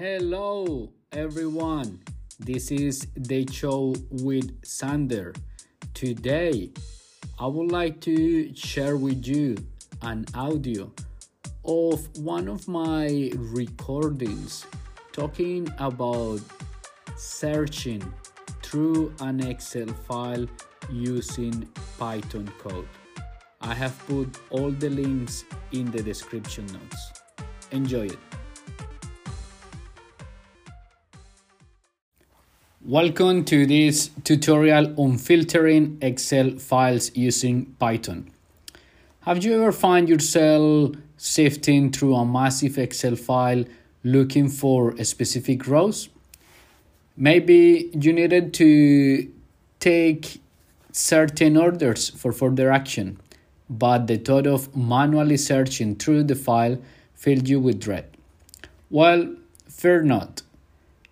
Hello, everyone. This is the show with Xander. Today, I would like to share with you an audio of one of my recordings talking about searching through an Excel file using Python code. I have put all the links in the description notes. Enjoy it. Welcome to this tutorial on filtering Excel files using Python. Have you ever found yourself sifting through a massive Excel file looking for a specific rows? Maybe you needed to take certain orders for further action, but the thought of manually searching through the file filled you with dread. Well, fear not.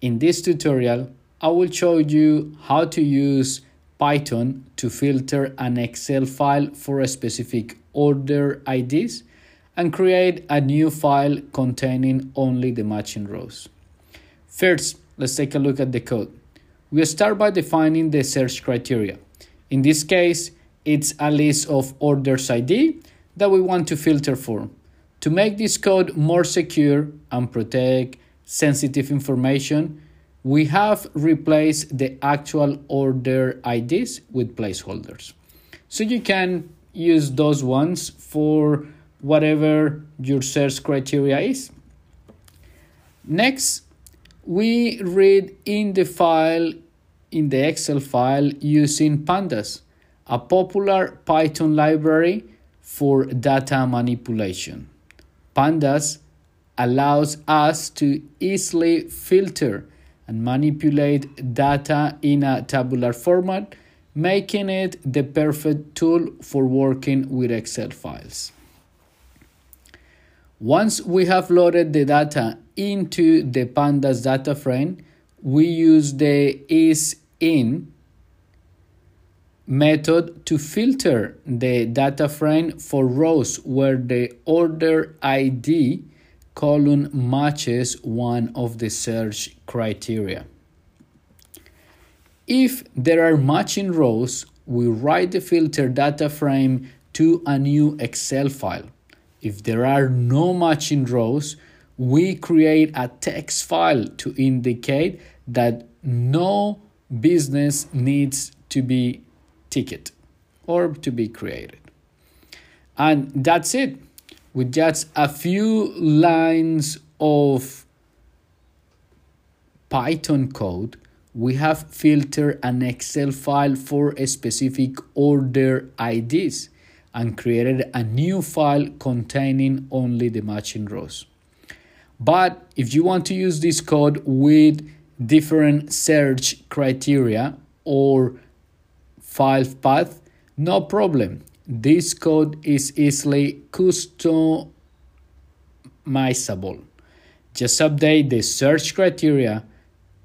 In this tutorial, I will show you how to use Python to filter an Excel file for a specific order IDs and create a new file containing only the matching rows. First, let's take a look at the code. We start by defining the search criteria. In this case, it's a list of orders ID that we want to filter for. To make this code more secure and protect sensitive information, we have replaced the actual order IDs with placeholders. So you can use those ones for whatever your search criteria is. Next, we read in the file, in the Excel file, using Pandas, a popular Python library for data manipulation. Pandas allows us to easily filter and manipulate data in a tabular format, making it the perfect tool for working with Excel files. Once we have loaded the data into the pandas data frame, we use the is in method to filter the data frame for rows where the order ID column matches one of the search criteria. If there are matching rows, we write the filter data frame to a new Excel file. If there are no matching rows, we create a text file to indicate that no business needs to be ticket or to be created. And that's it with just a few lines of Python code, we have filtered an Excel file for specific order IDs and created a new file containing only the matching rows. But if you want to use this code with different search criteria or file path, no problem this code is easily customizable. Just update the search criteria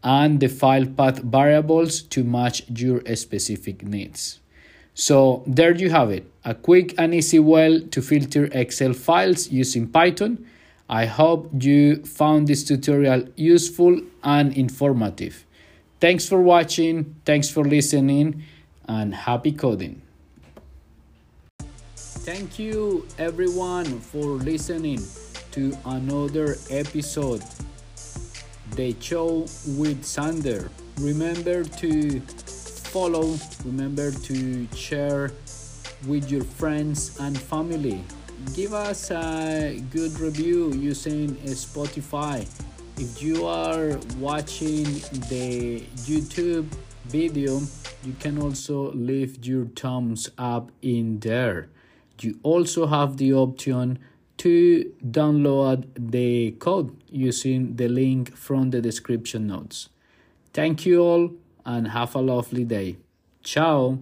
and the file path variables to match your specific needs. So there you have it, a quick and easy way to filter Excel files using Python. I hope you found this tutorial useful and informative. Thanks for watching, thanks for listening, and happy coding. Thank you everyone for listening to another episode the show with Xander. Remember to follow, remember to share with your friends and family. Give us a good review using Spotify. If you are watching the YouTube video, you can also leave your thumbs up in there you also have the option to download the code using the link from the description notes. Thank you all and have a lovely day. Ciao.